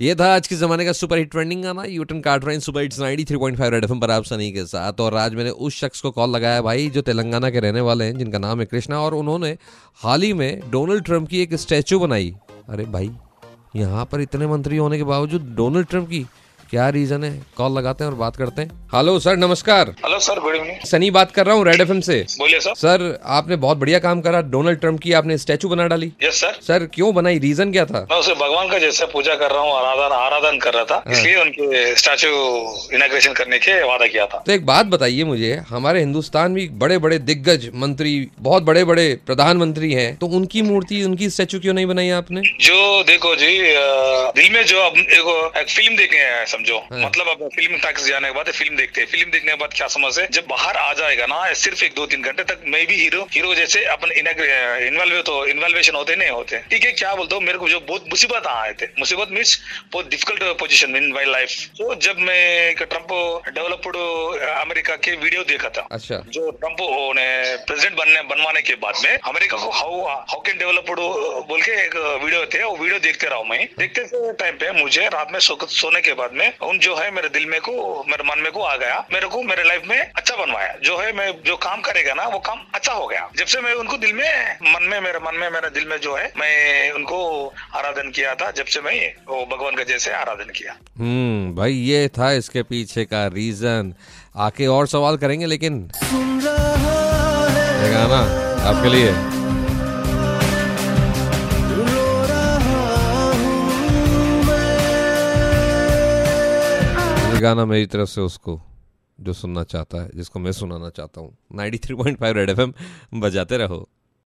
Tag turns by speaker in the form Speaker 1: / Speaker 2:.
Speaker 1: ये था आज के जमाने का सुपर हिट ट्रेंडिंग गाना यूटन हैं सुपर हिट्स 93.5 रेड एफएम पर आप सनी के साथ। और आज मैंने उस शख्स को कॉल लगाया भाई, जो तेलंगाना के रहने वाले हैं, जिनका नाम है कृष्णा, और उन्होंने हाल ही में डोनाल्ड ट्रंप की एक स्टैचू बनाई। अरे भाई, यहाँ पर इतने मंत्री होने के बावजूद डोनाल्ड ट्रंप की क्या रीजन है? कॉल लगाते हैं और बात करते हैं। हेलो सर नमस्कार।
Speaker 2: Hello sir good evening
Speaker 1: Sunny बात कर रहा हूँ रेड एफएम से।
Speaker 2: बोलिए सर
Speaker 1: सर आपने बहुत बढ़िया काम करा। डोनाल्ड ट्रंप की आपने स्टैचू बना डाली।
Speaker 2: यस सर
Speaker 1: सर क्यों बनाई? रीजन क्या था?
Speaker 2: मैं उसे भगवान का जैसे पूजा कर रहा हूँ आराधन आराधन कर रहा था।
Speaker 1: हाँ।
Speaker 2: इसलिए उनके स्टैचू इनाग्रेशन करने के वादा किया था।
Speaker 1: तो एक बात बताइए मुझे हमारे हिंदुस्तान में बड़े बड़े दिग्गज मंत्री बहुत बड़े बड़े प्रधानमंत्री है तो उनकी मूर्ति उनकी स्टैचू क्यों नहीं बनाई आपने?
Speaker 2: जो देखो जी दिल में जो एक फ़िल्म देखे है समझो।
Speaker 1: हाँ।
Speaker 2: मतलब अब फ़िल्म टैक्स जाने के बाद फ़िल्म देखते हैं। फ़िल्म देखने के बाद क्या समझ है? जब बाहर आ जाएगा ना सिर्फ़ एक दो तीन घंटे तक मैं भी हीरो हीरो जैसे अपन इन्वॉल्व तो इन्वॉल्वेशन होते नहीं होते ठीक है क्या बोलते हो? मेरे को जो बहुत मुसीबत आए थे। मुसीबत मीन्स बहुत difficult position in my life तो जब मैं ट्रंप डेवलप्ड अमेरिका के वीडियो देखा था।
Speaker 1: अच्छा।
Speaker 2: जो ट्रंप ने प्रेसिडेंट बनने बनवाने के बाद में अमेरिका को हाउ हाउ कैन डेवलप्ड बोल के एक वीडियो थे वो वीडियो देखते रहा मैं। देखते टाइम पे मुझे रात में सो, सोने के बाद में उन जो है मेरे दिल में को मेरे मन में को आ गया मेरे को मेरे लाइफ में अच्छा बनवाया। जो है मैं जो काम करेगा ना वो काम अच्छा हो गया। जब से मैं उनको दिल में मन में मेरे मन में मेरे दिल में जो है मैं उनको आराधन किया था जब से मैं वो भगवान का जैसे आराधन किया।
Speaker 1: हम्म भाई ये था इसके पीछे का रीजन आके और सवाल करेंगे लेकिन गाना आपके लिए ये गाना मेरी तरफ़ से उसको जो सुनना चाहता है, जिसको मैं सुनाना चाहता हूँ। 93.5 रेड एफ़ एम बजाते रहो।